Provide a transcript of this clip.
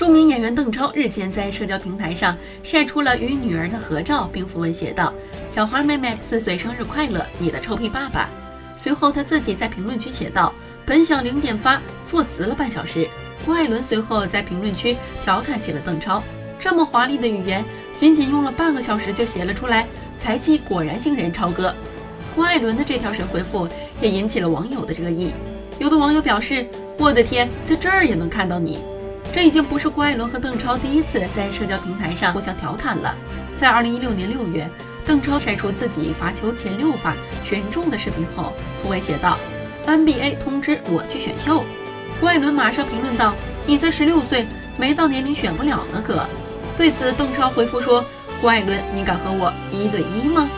著名演员邓超日前在社交平台上晒出了与女儿的合照，并附文写道：“小花妹妹四岁生日快乐，你的臭屁爸爸。”随后他自己在评论区写道：“本想零点发，坐词了半小时。”郭艾伦随后在评论区调侃起了邓超：“这么华丽的语言，仅仅用了半个小时就写了出来，才气果然惊人，超哥。”郭艾伦的这条神回复也引起了网友的热议，有的网友表示：“我的天，在这儿也能看到你。”这已经不是郭艾伦和邓超第一次在社交平台上互相调侃了。在二零一六年六月，邓超晒出自己罚球前六发全中的视频后，附文写道：“NBA 通知我去选秀。”郭艾伦马上评论道：“你才十六岁，没到年龄选不了呢，哥。”对此，邓超回复说：“郭艾伦，你敢和我一对一吗？”